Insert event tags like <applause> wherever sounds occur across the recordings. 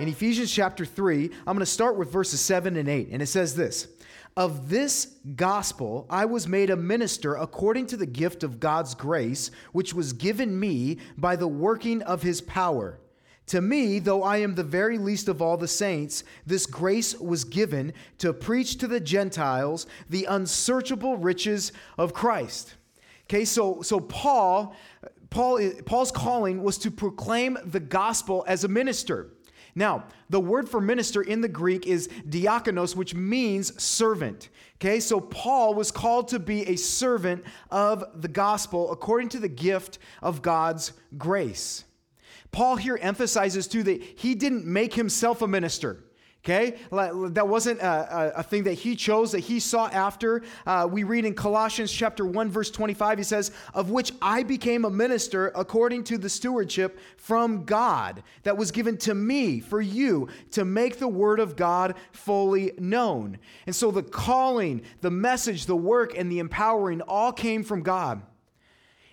in Ephesians chapter 3. I'm going to start with verses 7 and 8. And it says this Of this gospel I was made a minister according to the gift of God's grace, which was given me by the working of his power. To me, though I am the very least of all the saints, this grace was given to preach to the Gentiles the unsearchable riches of Christ. Okay, so, so Paul, Paul, Paul's calling was to proclaim the gospel as a minister. Now, the word for minister in the Greek is diakonos, which means servant. Okay, so Paul was called to be a servant of the gospel according to the gift of God's grace. Paul here emphasizes too that he didn't make himself a minister. Okay, that wasn't a, a, thing that he chose, that he sought after. Uh, we read in Colossians chapter 1, verse 25, he says, Of which I became a minister according to the stewardship from God that was given to me for you to make the word of God fully known. And so the calling, the message, the work, and the empowering all came from God.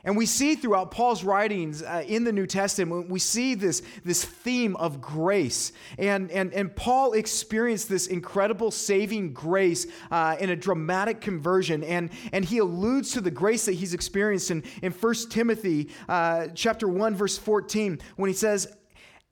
And we see throughout Paul's writings uh, in the New Testament, we see this, this theme of grace. And, and, and Paul experienced this incredible saving grace uh, in a dramatic conversion. And, and he alludes to the grace that he's experienced in, in 1 Timothy uh, chapter 1, verse 14, when he says,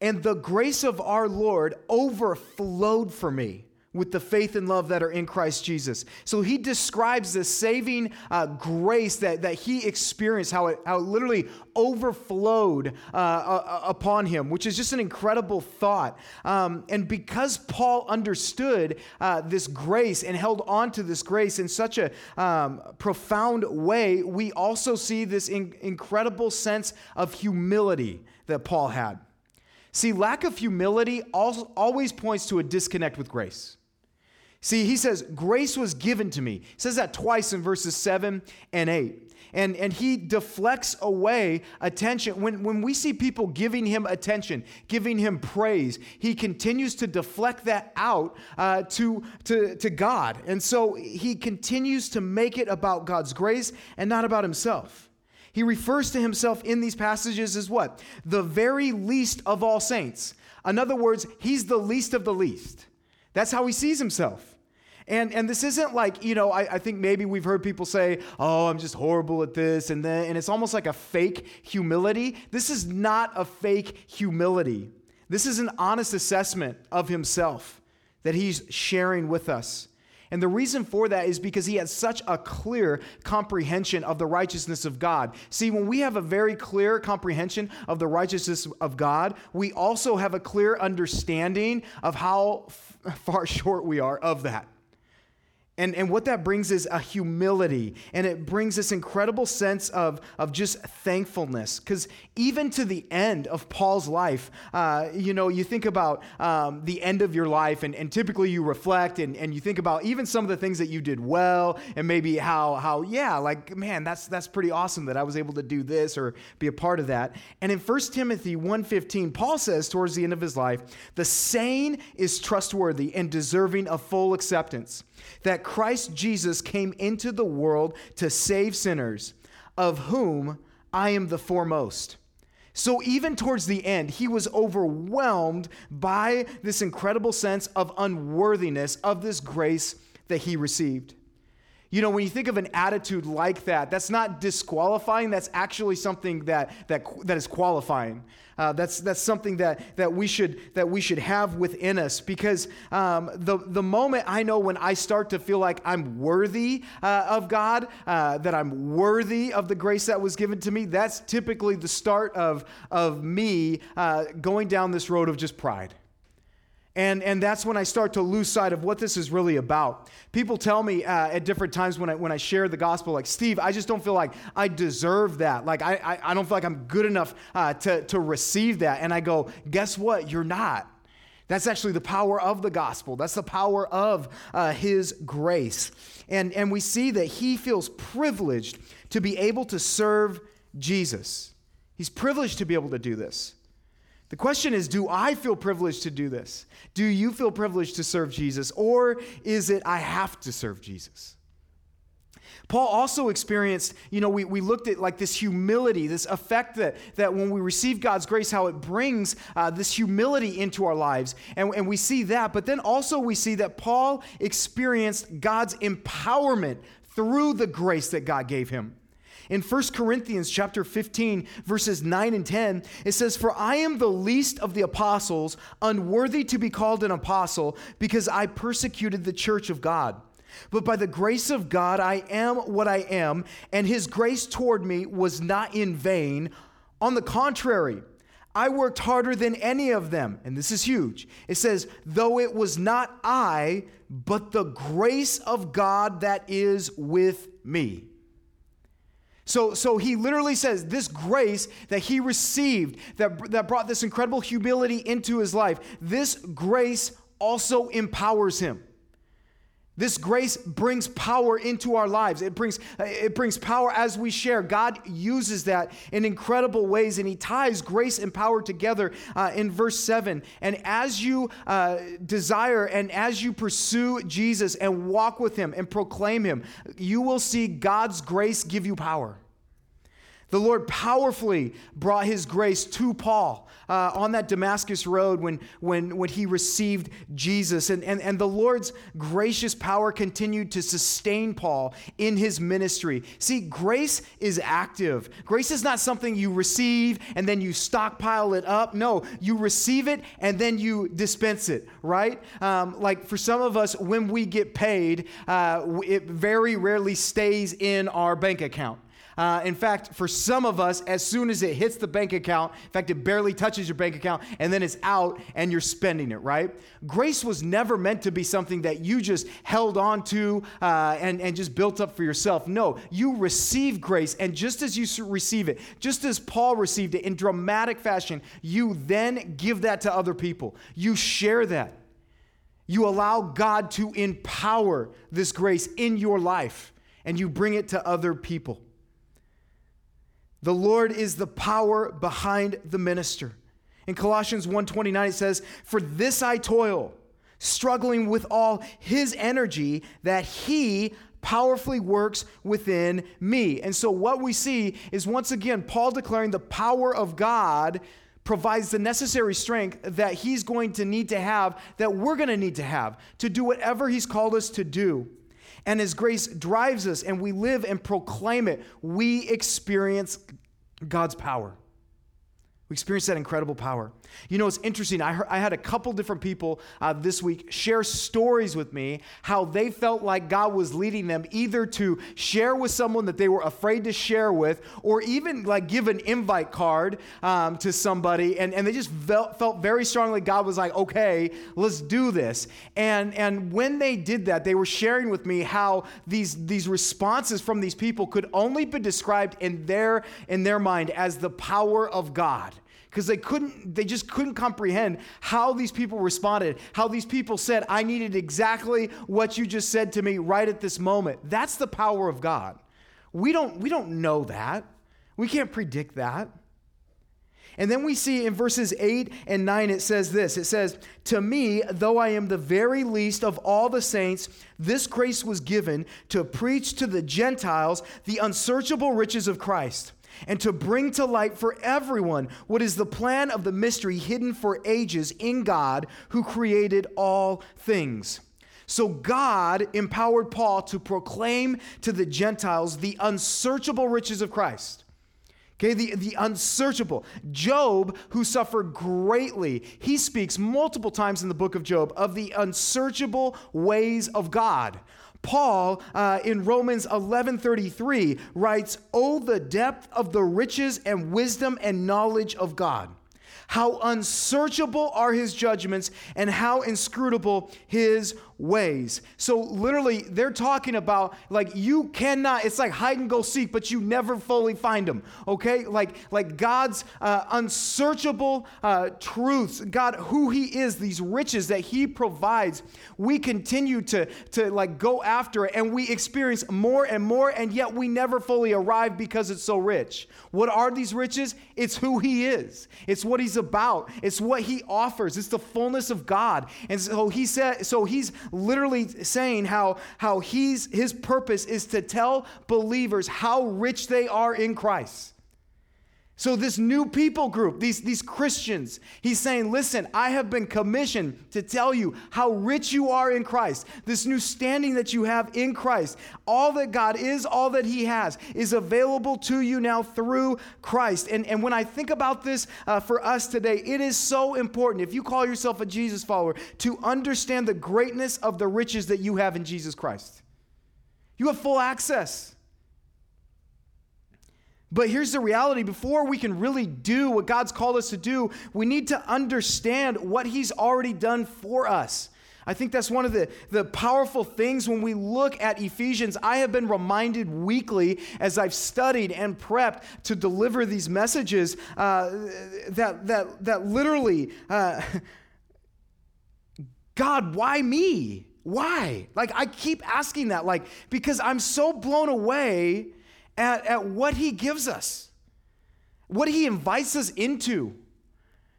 And the grace of our Lord overflowed for me with the faith and love that are in Christ Jesus. So he describes the saving uh, grace that, that he experienced, how it, how it literally overflowed uh, uh, upon him, which is just an incredible thought. Um, and because Paul understood uh, this grace and held on to this grace in such a um, profound way, we also see this in- incredible sense of humility that Paul had. See, lack of humility always points to a disconnect with grace. See, he says, grace was given to me. He says that twice in verses 7 and 8. And, and he deflects away attention. When, when we see people giving him attention, giving him praise, he continues to deflect that out uh, to, to, to God. And so he continues to make it about God's grace and not about himself. He refers to himself in these passages as what? The very least of all saints. In other words, he's the least of the least. That's how he sees himself. And, and this isn't like, you know, I, I think maybe we've heard people say, oh, I'm just horrible at this. And, then, and it's almost like a fake humility. This is not a fake humility. This is an honest assessment of himself that he's sharing with us. And the reason for that is because he has such a clear comprehension of the righteousness of God. See, when we have a very clear comprehension of the righteousness of God, we also have a clear understanding of how f- <laughs> far short we are of that. And, and what that brings is a humility, and it brings this incredible sense of, of just thankfulness. Because even to the end of Paul's life, uh, you know, you think about um, the end of your life, and, and typically you reflect and, and you think about even some of the things that you did well, and maybe how, how yeah, like, man, that's, that's pretty awesome that I was able to do this or be a part of that. And in 1 Timothy 1.15, Paul says towards the end of his life, the sane is trustworthy and deserving of full acceptance that Christ Jesus came into the world to save sinners, of whom I am the foremost. So, even towards the end, he was overwhelmed by this incredible sense of unworthiness of this grace that he received. You know, when you think of an attitude like that, that's not disqualifying, that's actually something that, that, that is qualifying. Uh, that's, that's something that, that, we should, that we should have within us because um, the, the moment I know when I start to feel like I'm worthy uh, of God, uh, that I'm worthy of the grace that was given to me, that's typically the start of, of me uh, going down this road of just pride. And, and that's when I start to lose sight of what this is really about. People tell me uh, at different times when I, when I share the gospel, like, Steve, I just don't feel like I deserve that. Like, I, I, I don't feel like I'm good enough uh, to, to receive that. And I go, guess what? You're not. That's actually the power of the gospel. That's the power of uh, his grace. And, and we see that he feels privileged to be able to serve Jesus. He's privileged to be able to do this. The question is do I feel privileged to do this? Do you feel privileged to serve Jesus? Or is it I have to serve Jesus? Paul also experienced, you know, we, we looked at like this humility, this effect that, that when we receive God's grace, how it brings uh, this humility into our lives. And, and we see that. But then also we see that Paul experienced God's empowerment through the grace that God gave him. In 1 Corinthians chapter 15 verses 9 and 10 it says for I am the least of the apostles unworthy to be called an apostle because I persecuted the church of God but by the grace of God, I am what I am, and his grace toward me was not in vain. On the contrary, I worked harder than any of them. And this is huge. It says, though it was not I, but the grace of God that is with me. So, so he literally says this grace that he received that, that brought this incredible humility into his life, this grace also empowers him. This grace brings power into our lives. It brings, it brings power as we share. God uses that in incredible ways, and He ties grace and power together uh, in verse 7. And as you uh, desire and as you pursue Jesus and walk with Him and proclaim Him, you will see God's grace give you power. The Lord powerfully brought his grace to Paul uh, on that Damascus road when, when, when he received Jesus. And, and, and the Lord's gracious power continued to sustain Paul in his ministry. See, grace is active. Grace is not something you receive and then you stockpile it up. No, you receive it and then you dispense it, right? Um, like for some of us, when we get paid, uh, it very rarely stays in our bank account. Uh, in fact, for some of us, as soon as it hits the bank account, in fact, it barely touches your bank account, and then it's out and you're spending it, right? Grace was never meant to be something that you just held on to uh, and, and just built up for yourself. No, you receive grace, and just as you receive it, just as Paul received it in dramatic fashion, you then give that to other people. You share that. You allow God to empower this grace in your life, and you bring it to other people. The Lord is the power behind the minister. In Colossians 1:29 it says, "For this I toil, struggling with all his energy that he powerfully works within me." And so what we see is once again Paul declaring the power of God provides the necessary strength that he's going to need to have, that we're going to need to have to do whatever he's called us to do and His grace drives us, and we live and proclaim it, we experience God's power. We experience that incredible power. You know, it's interesting. I, heard, I had a couple different people uh, this week share stories with me how they felt like God was leading them either to share with someone that they were afraid to share with, or even like give an invite card um, to somebody. And, and they just felt, felt very strongly God was like, okay, let's do this. And, and when they did that, they were sharing with me how these, these responses from these people could only be described in their, in their mind as the power of God because they couldn't they just couldn't comprehend how these people responded how these people said i needed exactly what you just said to me right at this moment. That's the power of god. We don't we don't know that. We can't predict that. And then we see in verses 8 and 9, it says this. It says, To me, though I am the very least of all the saints, this grace was given to preach to the Gentiles the unsearchable riches of Christ and to bring to light for everyone what is the plan of the mystery hidden for ages in God who created all things. So God empowered Paul to proclaim to the Gentiles the unsearchable riches of Christ. Okay, the, the unsearchable. Job, who suffered greatly, he speaks multiple times in the book of Job of the unsearchable ways of God. Paul uh, in Romans 11:33 writes, "Oh the depth of the riches and wisdom and knowledge of God." How unsearchable are his judgments and how inscrutable his ways. So literally, they're talking about like you cannot. It's like hide and go seek, but you never fully find them. Okay, like like God's uh, unsearchable uh, truths, God who He is, these riches that He provides. We continue to to like go after it, and we experience more and more, and yet we never fully arrive because it's so rich. What are these riches? It's who He is. It's what He's about. It's what He offers. It's the fullness of God. And so He said. So He's literally saying how, how he's, his purpose is to tell believers how rich they are in Christ. So, this new people group, these, these Christians, he's saying, Listen, I have been commissioned to tell you how rich you are in Christ. This new standing that you have in Christ, all that God is, all that he has, is available to you now through Christ. And, and when I think about this uh, for us today, it is so important, if you call yourself a Jesus follower, to understand the greatness of the riches that you have in Jesus Christ. You have full access. But here's the reality before we can really do what God's called us to do, we need to understand what He's already done for us. I think that's one of the, the powerful things when we look at Ephesians. I have been reminded weekly as I've studied and prepped to deliver these messages uh, that, that, that literally, uh, God, why me? Why? Like, I keep asking that, like, because I'm so blown away at, at what he gives us, what he invites us into.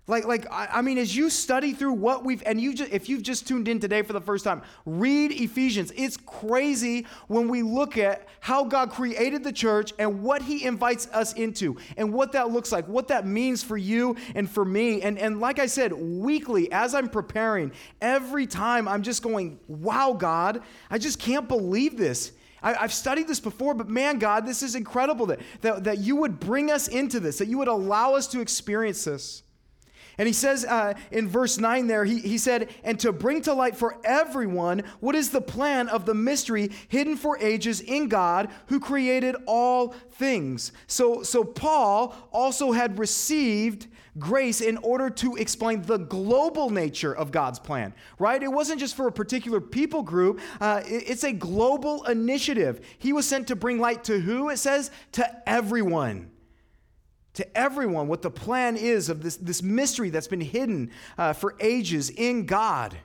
Like, like I, I, mean, as you study through what we've, and you just, if you've just tuned in today for the first time, read Ephesians. It's crazy when we look at how God created the church and what He invites us into, and what that looks like, what that means for you and for me. And and like I said, weekly as I'm preparing, every time I'm just going, "Wow, God, I just can't believe this." I, have studied this before, but man, God, this is incredible that, that, that you would bring us into this, that you would allow us to experience this. And he says uh, in verse 9 there, he, he said, and to bring to light for everyone what is the plan of the mystery hidden for ages in God who created all things. So, so Paul also had received grace in order to explain the global nature of God's plan, right? It wasn't just for a particular people group, uh, it's a global initiative. He was sent to bring light to who? It says to everyone to everyone what the plan is of this, this mystery that's been hidden uh, for ages in God.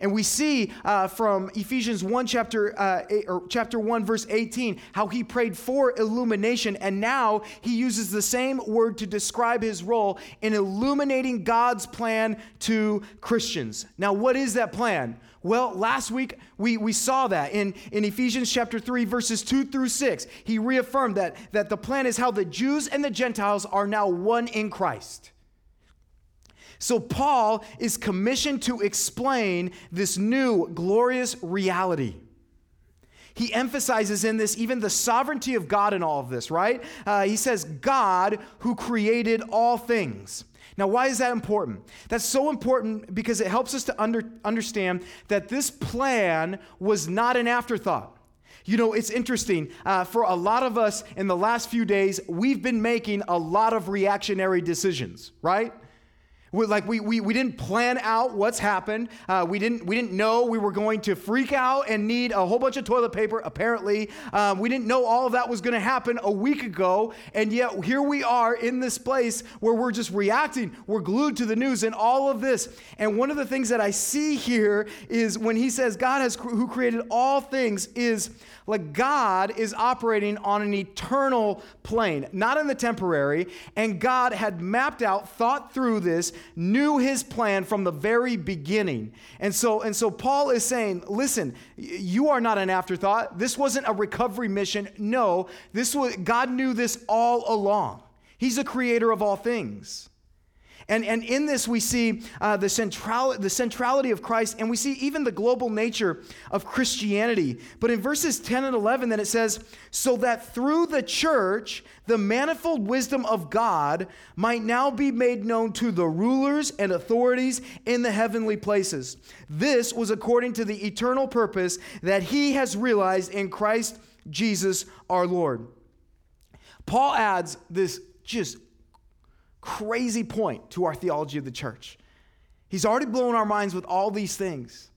And we see uh, from Ephesians 1, chapter, uh, eight, or chapter 1, verse 18, how he prayed for illumination. And now he uses the same word to describe his role in illuminating God's plan to Christians. Now, what is that plan? Well, last week we, we saw that in, in Ephesians chapter 3, verses 2 through 6. He reaffirmed that, that the plan is how the Jews and the Gentiles are now one in Christ. So, Paul is commissioned to explain this new glorious reality. He emphasizes in this even the sovereignty of God in all of this, right? Uh, he says, God who created all things. Now, why is that important? That's so important because it helps us to under, understand that this plan was not an afterthought. You know, it's interesting. Uh, for a lot of us in the last few days, we've been making a lot of reactionary decisions, right? Like we, we, we didn't plan out what's happened. Uh, we, didn't, we didn't know we were going to freak out and need a whole bunch of toilet paper, apparently. Um, we didn't know all of that was going to happen a week ago. And yet here we are in this place where we're just reacting. We're glued to the news and all of this. And one of the things that I see here is when he says God has who created all things is like God is operating on an eternal plane, not in the temporary. And God had mapped out, thought through this, knew his plan from the very beginning. And so, and so Paul is saying, listen, you are not an afterthought. This wasn't a recovery mission. No, this was God knew this all along. He's the creator of all things. And, and in this, we see uh, the, central, the centrality of Christ, and we see even the global nature of Christianity. But in verses 10 and 11, then it says, So that through the church, the manifold wisdom of God might now be made known to the rulers and authorities in the heavenly places. This was according to the eternal purpose that he has realized in Christ Jesus our Lord. Paul adds this just crazy point to our theology of the church. He's already blown our minds with all these things.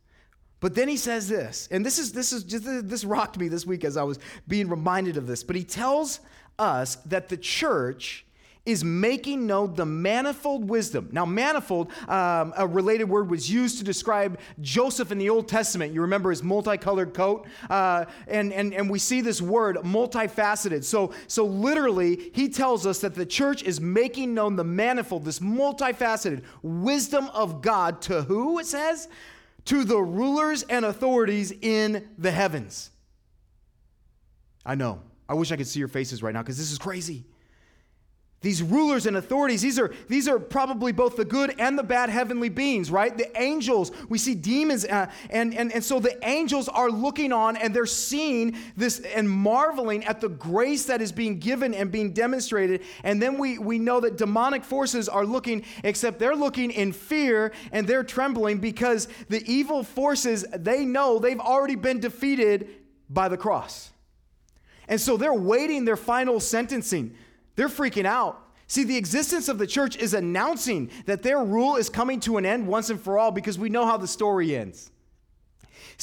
But then he says this, and this is this is just this rocked me this week as I was being reminded of this. But he tells us that the church is making known the manifold wisdom. Now, manifold, um, a related word, was used to describe Joseph in the Old Testament. You remember his multicolored coat? Uh, and, and, and we see this word multifaceted. So, so, literally, he tells us that the church is making known the manifold, this multifaceted wisdom of God to who, it says? to the rulers and authorities in the heavens. I know. I wish I could see your faces right now because this is crazy. These rulers and authorities, these are, these are probably both the good and the bad heavenly beings, right? The angels, we see demons, uh, and, and, and so the angels are looking on and they're seeing this and marveling at the grace that is being given and being demonstrated. And then we, we know that demonic forces are looking, except they're looking in fear and they're trembling because the evil forces, they know they've already been defeated by the cross. And so they're waiting their final sentencing. They're freaking out. See, the existence of the church is announcing that their rule is coming to an end once and for all because we know how the story ends.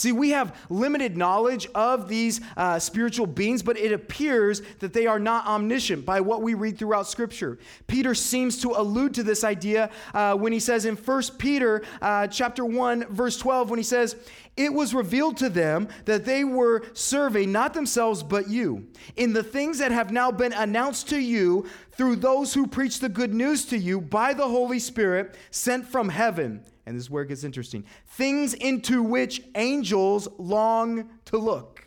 See, we have limited knowledge of these uh, spiritual beings, but it appears that they are not omniscient by what we read throughout Scripture. Peter seems to allude to this idea uh, when he says in 1 Peter uh, chapter 1, verse 12, when he says, it was revealed to them that they were serving not themselves but you in the things that have now been announced to you through those who preach the good news to you by the Holy Spirit sent from heaven and this is where it gets interesting things into which angels long to look.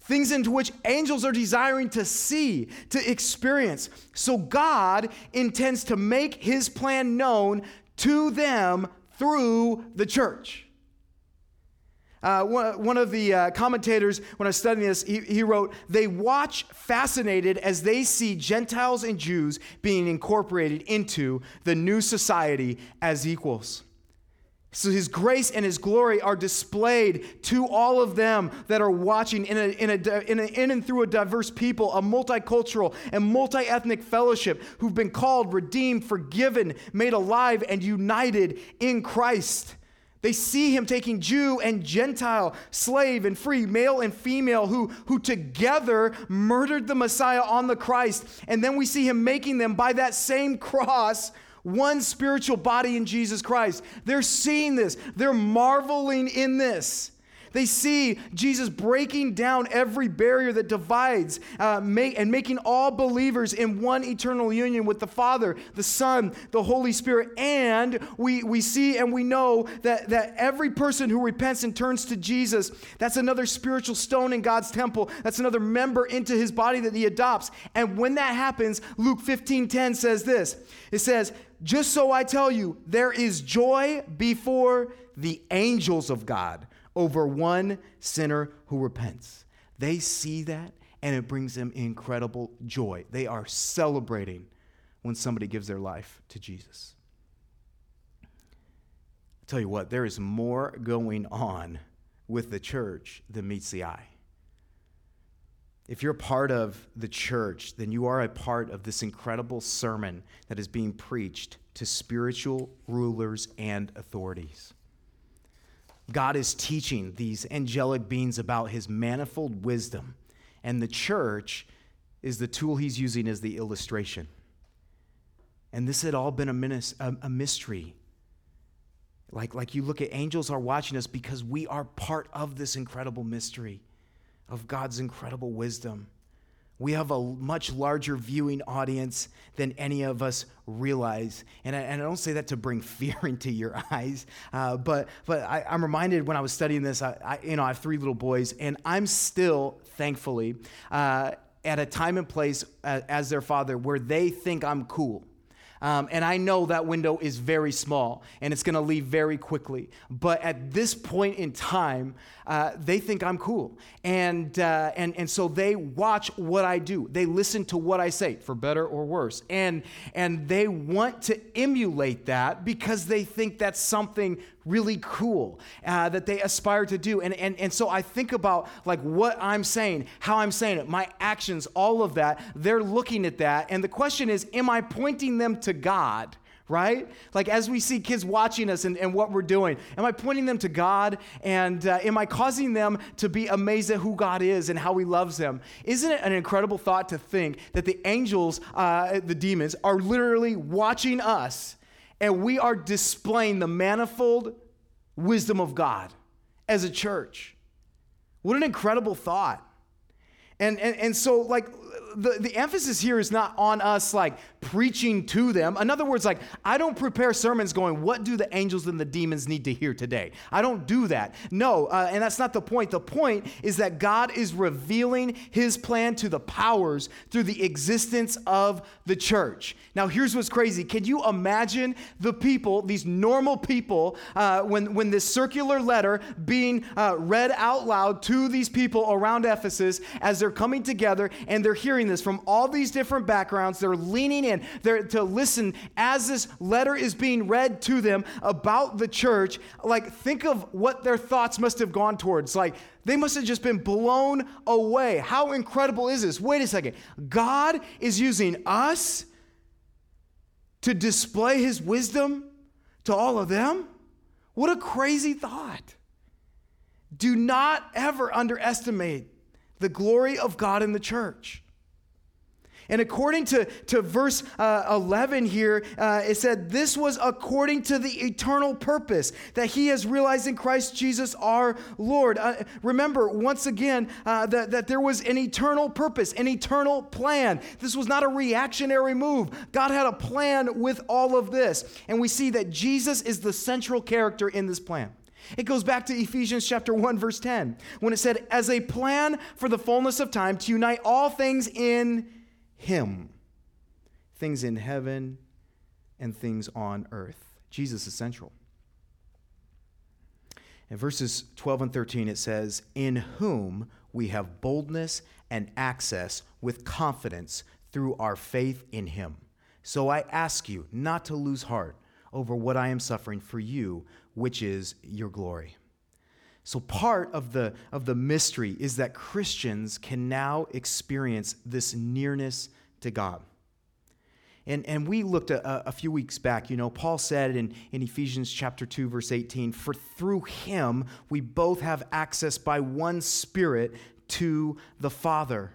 Things into which angels are desiring to see, to experience. So God intends to make his plan known to them through the church. Uh, one, of the uh, commentators, when I was studying this, he, he wrote, They watch fascinated as they see Gentiles and Jews being incorporated into the new society as equals. So his grace and his glory are displayed to all of them that are watching in, a, in, a, in, a, in and through a diverse people, a multicultural and multi ethnic fellowship who've been called, redeemed, forgiven, made alive, and united in Christ. They see him taking Jew and Gentile, slave and free, male and female, who, who together murdered the Messiah on the Christ. And then we see him making them by that same cross one spiritual body in Jesus Christ. They're seeing this, they're marveling in this. They see Jesus breaking down every barrier that divides uh, make, and making all believers in one eternal union with the Father, the Son, the Holy Spirit. And we, we see and we know that, that every person who repents and turns to Jesus, that's another spiritual stone in God's temple. That's another member into his body that he adopts. And when that happens, Luke 15 10 says this it says, Just so I tell you, there is joy before the angels of God over one sinner who repents. They see that and it brings them incredible joy. They are celebrating when somebody gives their life to Jesus. I'll tell you what, there is more going on with the church than meets the eye. If you're a part of the church, then you are a part of this incredible sermon that is being preached to spiritual rulers and authorities. God is teaching these angelic beings about his manifold wisdom, and the church is the tool he's using as the illustration. And this had all been a, a mystery. Like, like you look at angels are watching us because we are part of this incredible mystery of God's incredible wisdom. We have a much larger viewing audience than any of us realize. And I, and I don't say that to bring <laughs> fear into your eyes, uh, but, but I, am reminded when I was studying this, I, I, you know, I have three little boys, and I'm still, thankfully, uh, at a time and place uh, as their father where they think I'm cool. Um, and I know that window is very small and it's going to leave very quickly. But at this point in time, uh, they think I'm cool. And, uh, and, and so they watch what I do. They listen to what I say, for better or worse. And, and they want to emulate that because they think that's something really cool uh, that they aspire to do. And, and, and so I think about like what I'm saying, how I'm saying it, my actions, all of that. They're looking at that. And the question is, am I pointing them to God? right? Like as we see kids watching us and, and what we're doing, am I pointing them to God and uh, am I causing them to be amazed at who God is and how He loves them? Isn't it an incredible thought to think that the angels, uh, the demons, are literally watching us and we are displaying the manifold wisdom of God as a church. What an incredible thought. And, and, and so, like, the, the emphasis here is not on us like preaching to them. In other words, like I don't prepare sermons going, what do the angels and the demons need to hear today? I don't do that. No, uh, and that's not the point. The point is that God is revealing his plan to the powers through the existence of the church. Now, here's what's crazy. Can you imagine the people, these normal people, uh, when, when this circular letter being uh, read out loud to these people around Ephesus as they're coming together and they're hearing this from all these different backgrounds. They're leaning in they're to listen as this letter is being read to them about the church. Like, think of what their thoughts must have gone towards. Like, they must have just been blown away. How incredible is this? Wait a second. God is using us to display his wisdom to all of them? What a crazy thought. Do not ever underestimate the glory of God in the church. And according to, to verse uh, 11 here, uh, it said, This was according to the eternal purpose that he has realized in Christ Jesus our Lord. Uh, remember, once again, uh, that, that there was an eternal purpose, an eternal plan. This was not a reactionary move. God had a plan with all of this. And we see that Jesus is the central character in this plan. It goes back to Ephesians chapter 1 verse 10 when it said as a plan for the fullness of time to unite all things in him. Things in heaven and things on earth. Jesus is central. In verses 12 and 13, it says, In whom we have boldness and access with confidence through our faith in him. So I ask you not to lose heart over what I am suffering for you, which is your glory. So, part of the, of the mystery is that Christians can now experience this nearness to God. And, and we looked a, a few weeks back, you know, Paul said in, in Ephesians chapter 2, verse 18, For through him we both have access by one Spirit to the Father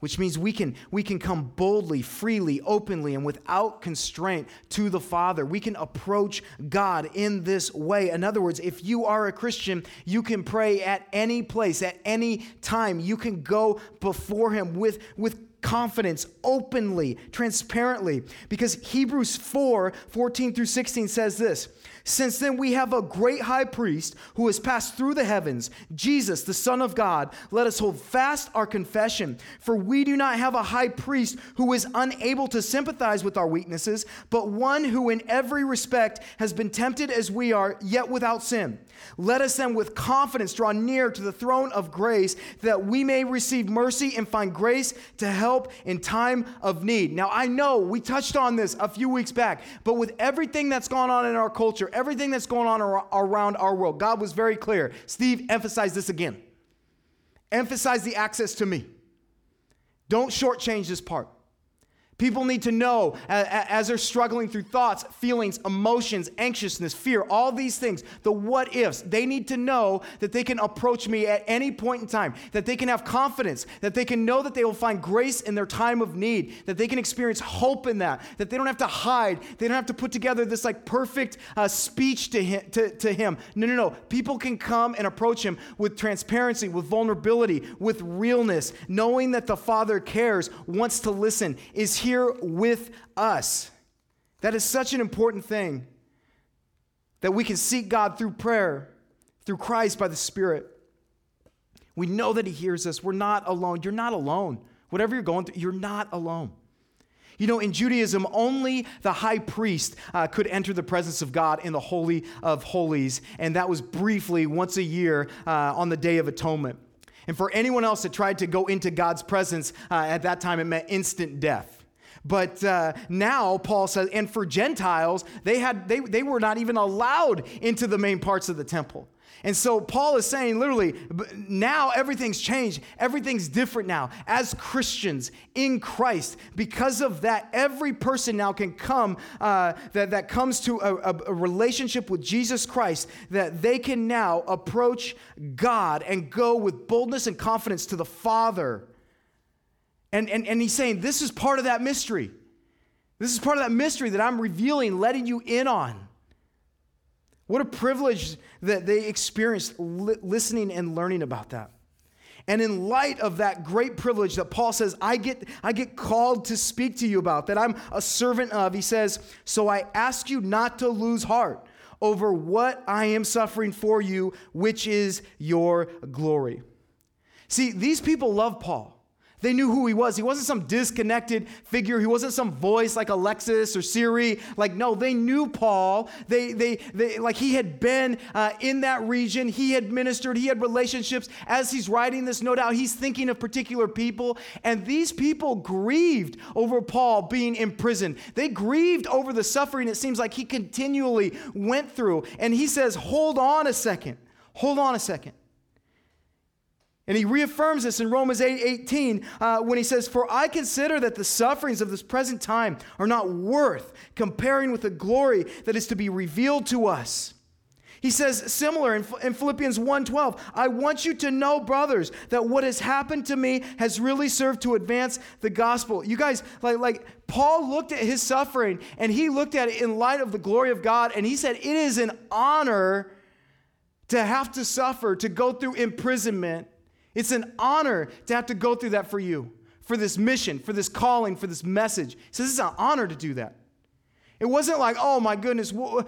which means we can, we can come boldly, freely, openly, and without constraint to the Father. We can approach God in this way. In other words, if you are a Christian, you can pray at any place, at any time. You can go before Him with, with confidence, openly, transparently. Because Hebrews 4 14 through 16 says this since then, we have a great high priest who has passed through the heavens, Jesus, the Son of God. Let us hold fast our confession, for we do not have a high priest who is unable to sympathize with our weaknesses, but one who in every respect has been tempted as we are, yet without sin. Let us then with confidence draw near to the throne of grace that we may receive mercy and find grace to help in time of need. Now, I know we touched on this a few weeks back, but with everything that's gone on in our culture, everything that's going on around our world, God was very clear. Steve emphasized this again. Emphasize the access to me. Don't shortchange this part. People need to know as they're struggling through thoughts, feelings, emotions, anxiousness, fear, all these things, the what ifs. They need to know that they can approach me at any point in time, that they can have confidence, that they can know that they will find grace in their time of need, that they can experience hope in that, that they don't have to hide, they don't have to put together this like perfect uh, speech to him, to, to him. No, no, no. People can come and approach him with transparency, with vulnerability, with realness, knowing that the Father cares, wants to listen, is here with us. That is such an important thing that we can seek God through prayer, through Christ by the Spirit. We know that He hears us. We're not alone. You're not alone. Whatever you're going through, you're not alone. You know, in Judaism, only the high priest uh, could enter the presence of God in the Holy of Holies, and that was briefly once a year uh, on the Day of Atonement. And for anyone else that tried to go into God's presence uh, at that time, it meant instant death. But uh, now Paul says, and for Gentiles, they had they, they were not even allowed into the main parts of the temple. And so Paul is saying literally, now everything's changed. Everything's different now. As Christians in Christ, because of that, every person now can come, uh, that, that comes to a, a, relationship with Jesus Christ, that they can now approach God and go with boldness and confidence to the Father and, and, and he's saying, This is part of that mystery. This is part of that mystery that I'm revealing, letting you in on. What a privilege that they experienced li- listening and learning about that. And in light of that great privilege that Paul says, I get, I get called to speak to you about, that I'm a servant of, he says, So I ask you not to lose heart over what I am suffering for you, which is your glory. See, these people love Paul. They knew who he was. He wasn't some disconnected figure. He wasn't some voice like Alexa or Siri. Like, no, they knew Paul. They, they, they like he had been uh, in that region. He had ministered. He had relationships. As he's writing this, no doubt he's thinking of particular people. And these people grieved over Paul being imprisoned. They grieved over the suffering it seems like he continually went through. And he says, hold on a second. Hold on a second. And he reaffirms this in Romans 8 18 uh, when he says, For I consider that the sufferings of this present time are not worth comparing with the glory that is to be revealed to us. He says similar in, in Philippians 1:12, I want you to know brothers that what has happened to me has really served to advance the gospel. You guys like like Paul looked at his suffering and he looked at it in light of the glory of God and he said it is an honor to have to suffer, to go through imprisonment it's an honor to have to go through that for you, for this mission, for this calling, for this message. He says it's an honor to do that. It wasn't like, oh my goodness, uh,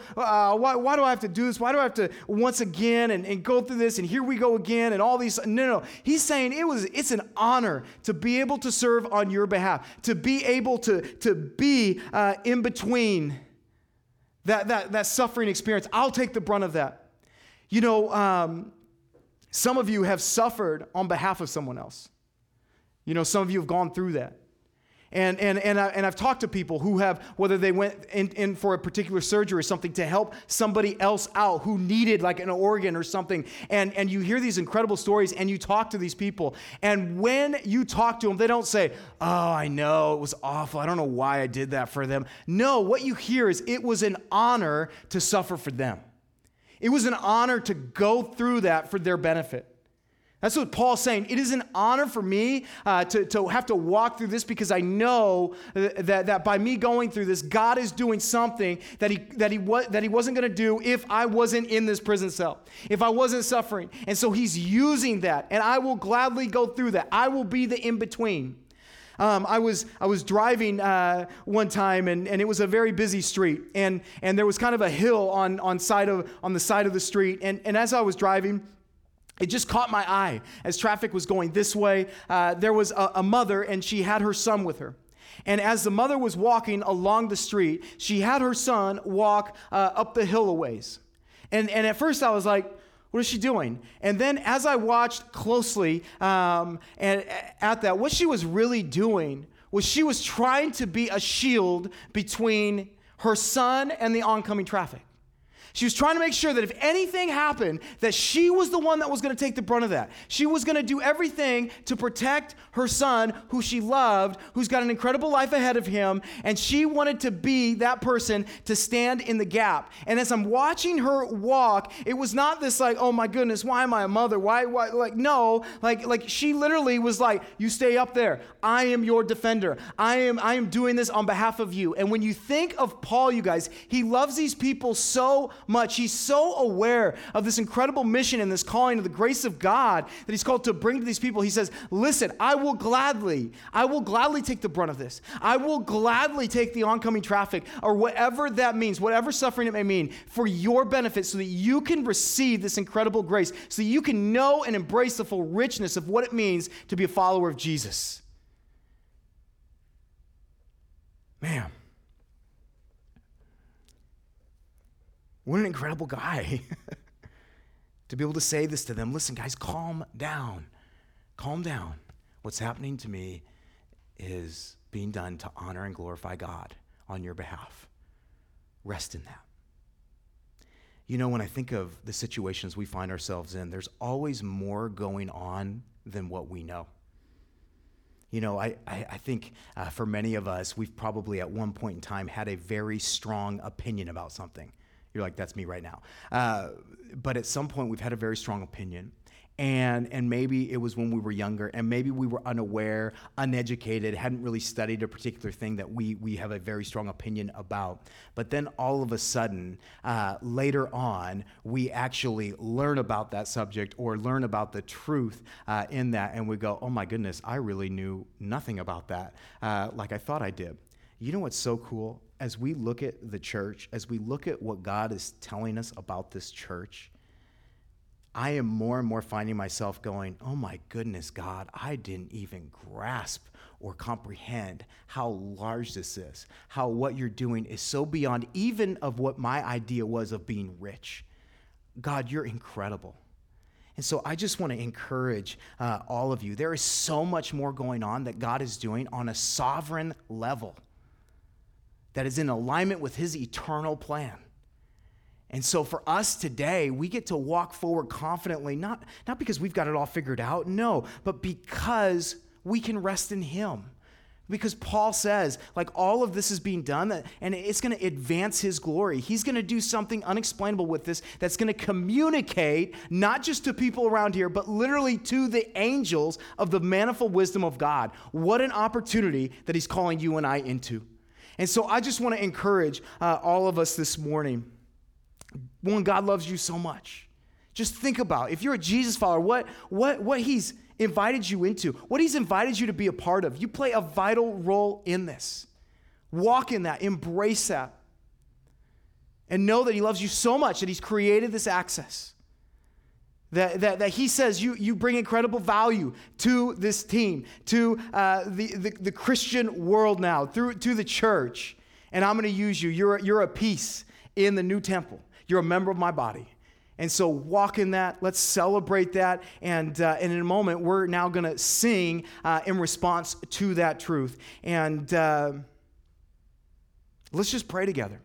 why, why, do I have to do this? Why do I have to once again and, and, go through this and here we go again and all these? No, no, He's saying it was, it's an honor to be able to serve on your behalf, to be able to, to be uh, in between that, that, that suffering experience. I'll take the brunt of that. You know, um, some of you have suffered on behalf of someone else. You know, some of you have gone through that. And, and, and, I, and I've talked to people who have, whether they went in, in for a particular surgery or something to help somebody else out who needed like an organ or something. And, and you hear these incredible stories and you talk to these people. And when you talk to them, they don't say, Oh, I know, it was awful. I don't know why I did that for them. No, what you hear is it was an honor to suffer for them. It was an honor to go through that for their benefit. That's what Paul's saying. It is an honor for me uh, to, to have to walk through this because I know that, that by me going through this, God is doing something that he, that he, wa- that he wasn't going to do if I wasn't in this prison cell, if I wasn't suffering. And so he's using that, and I will gladly go through that. I will be the in between. Um, I was I was driving uh, one time and, and it was a very busy street and and there was kind of a hill on on side of on the side of the street and and as I was driving. It just caught my eye as traffic was going this way. Uh, there was a, a mother, and she had her son with her. And as the mother was walking along the street, she had her son walk uh, up the hill a ways. And, and at first I was like, what is she doing? And then as I watched closely um, and, at that, what she was really doing was she was trying to be a shield between her son and the oncoming traffic. She was trying to make sure that if anything happened, that she was the one that was going to take the brunt of that. She was going to do everything to protect her son, who she loved, who's got an incredible life ahead of him, and she wanted to be that person to stand in the gap. And as I'm watching her walk, it was not this like, oh my goodness, why am I a mother? Why, why? Like, no, like, like she literally was like, you stay up there. I am your defender. I am, I am doing this on behalf of you. And when you think of Paul, you guys, he loves these people so much. He's so aware of this incredible mission and this calling of the grace of God that he's called to bring to these people. He says, Listen, I will gladly, I will gladly take the brunt of this. I will gladly take the oncoming traffic or whatever that means, whatever suffering it may mean, for your benefit so that you can receive this incredible grace, so that you can know and embrace the full richness of what it means to be a follower of Jesus. Man. What an incredible guy <laughs> to be able to say this to them. Listen, guys, calm down. Calm down. What's happening to me is being done to honor and glorify God on your behalf. Rest in that. You know, when I think of the situations we find ourselves in, there's always more going on than what we know. You know, I, I, I think uh, for many of us, we've probably at one point in time had a very strong opinion about something. You're like, that's me right now. Uh, but at some point, we've had a very strong opinion. and and maybe it was when we were younger and maybe we were unaware uneducated hadn't really studied a particular thing that we we have a very strong opinion about but then all of a sudden uh, later on we actually learn about that subject or learn about the truth uh, in that and we go oh my goodness i really knew nothing about that uh, like i thought i did you know what's so cool as we look at the church as we look at what god is telling us about this church I am more and more finding myself going, oh my goodness, God, I didn't even grasp or comprehend how large this is, how what you're doing is so beyond even of what my idea was of being rich. God, you're incredible. And so I just want to encourage uh, all of you. There is so much more going on that God is doing on a sovereign level that is in alignment with his eternal plan. And so for us today, we get to walk forward confidently, not, not because we've got it all figured out, no, but because we can rest in Him. Because Paul says, like, all of this is being done, and it's going to advance his glory. He's going to do something unexplainable with this that's going to communicate not just to people around here, but literally to the angels of the manifold wisdom of God. What an opportunity that he's calling you and I into. And so I just want to encourage uh, all of us this morning one, God loves you so much. Just think about if you're a Jesus follower, what, what, what He's invited you into, what He's invited you to be a part of. You play a vital role in this. Walk in that, embrace that, and know that He loves you so much that He's created this access. That, that, that he says you, you bring incredible value to this team, to uh, the, the, the Christian world now, through, to the church. And I'm going to use you. You're, you're a piece in the new temple. You're a member of my body. And so walk in that. Let's celebrate that. And, uh, and in a moment, we're now going to sing uh, in response to that truth. And uh, let's just pray together.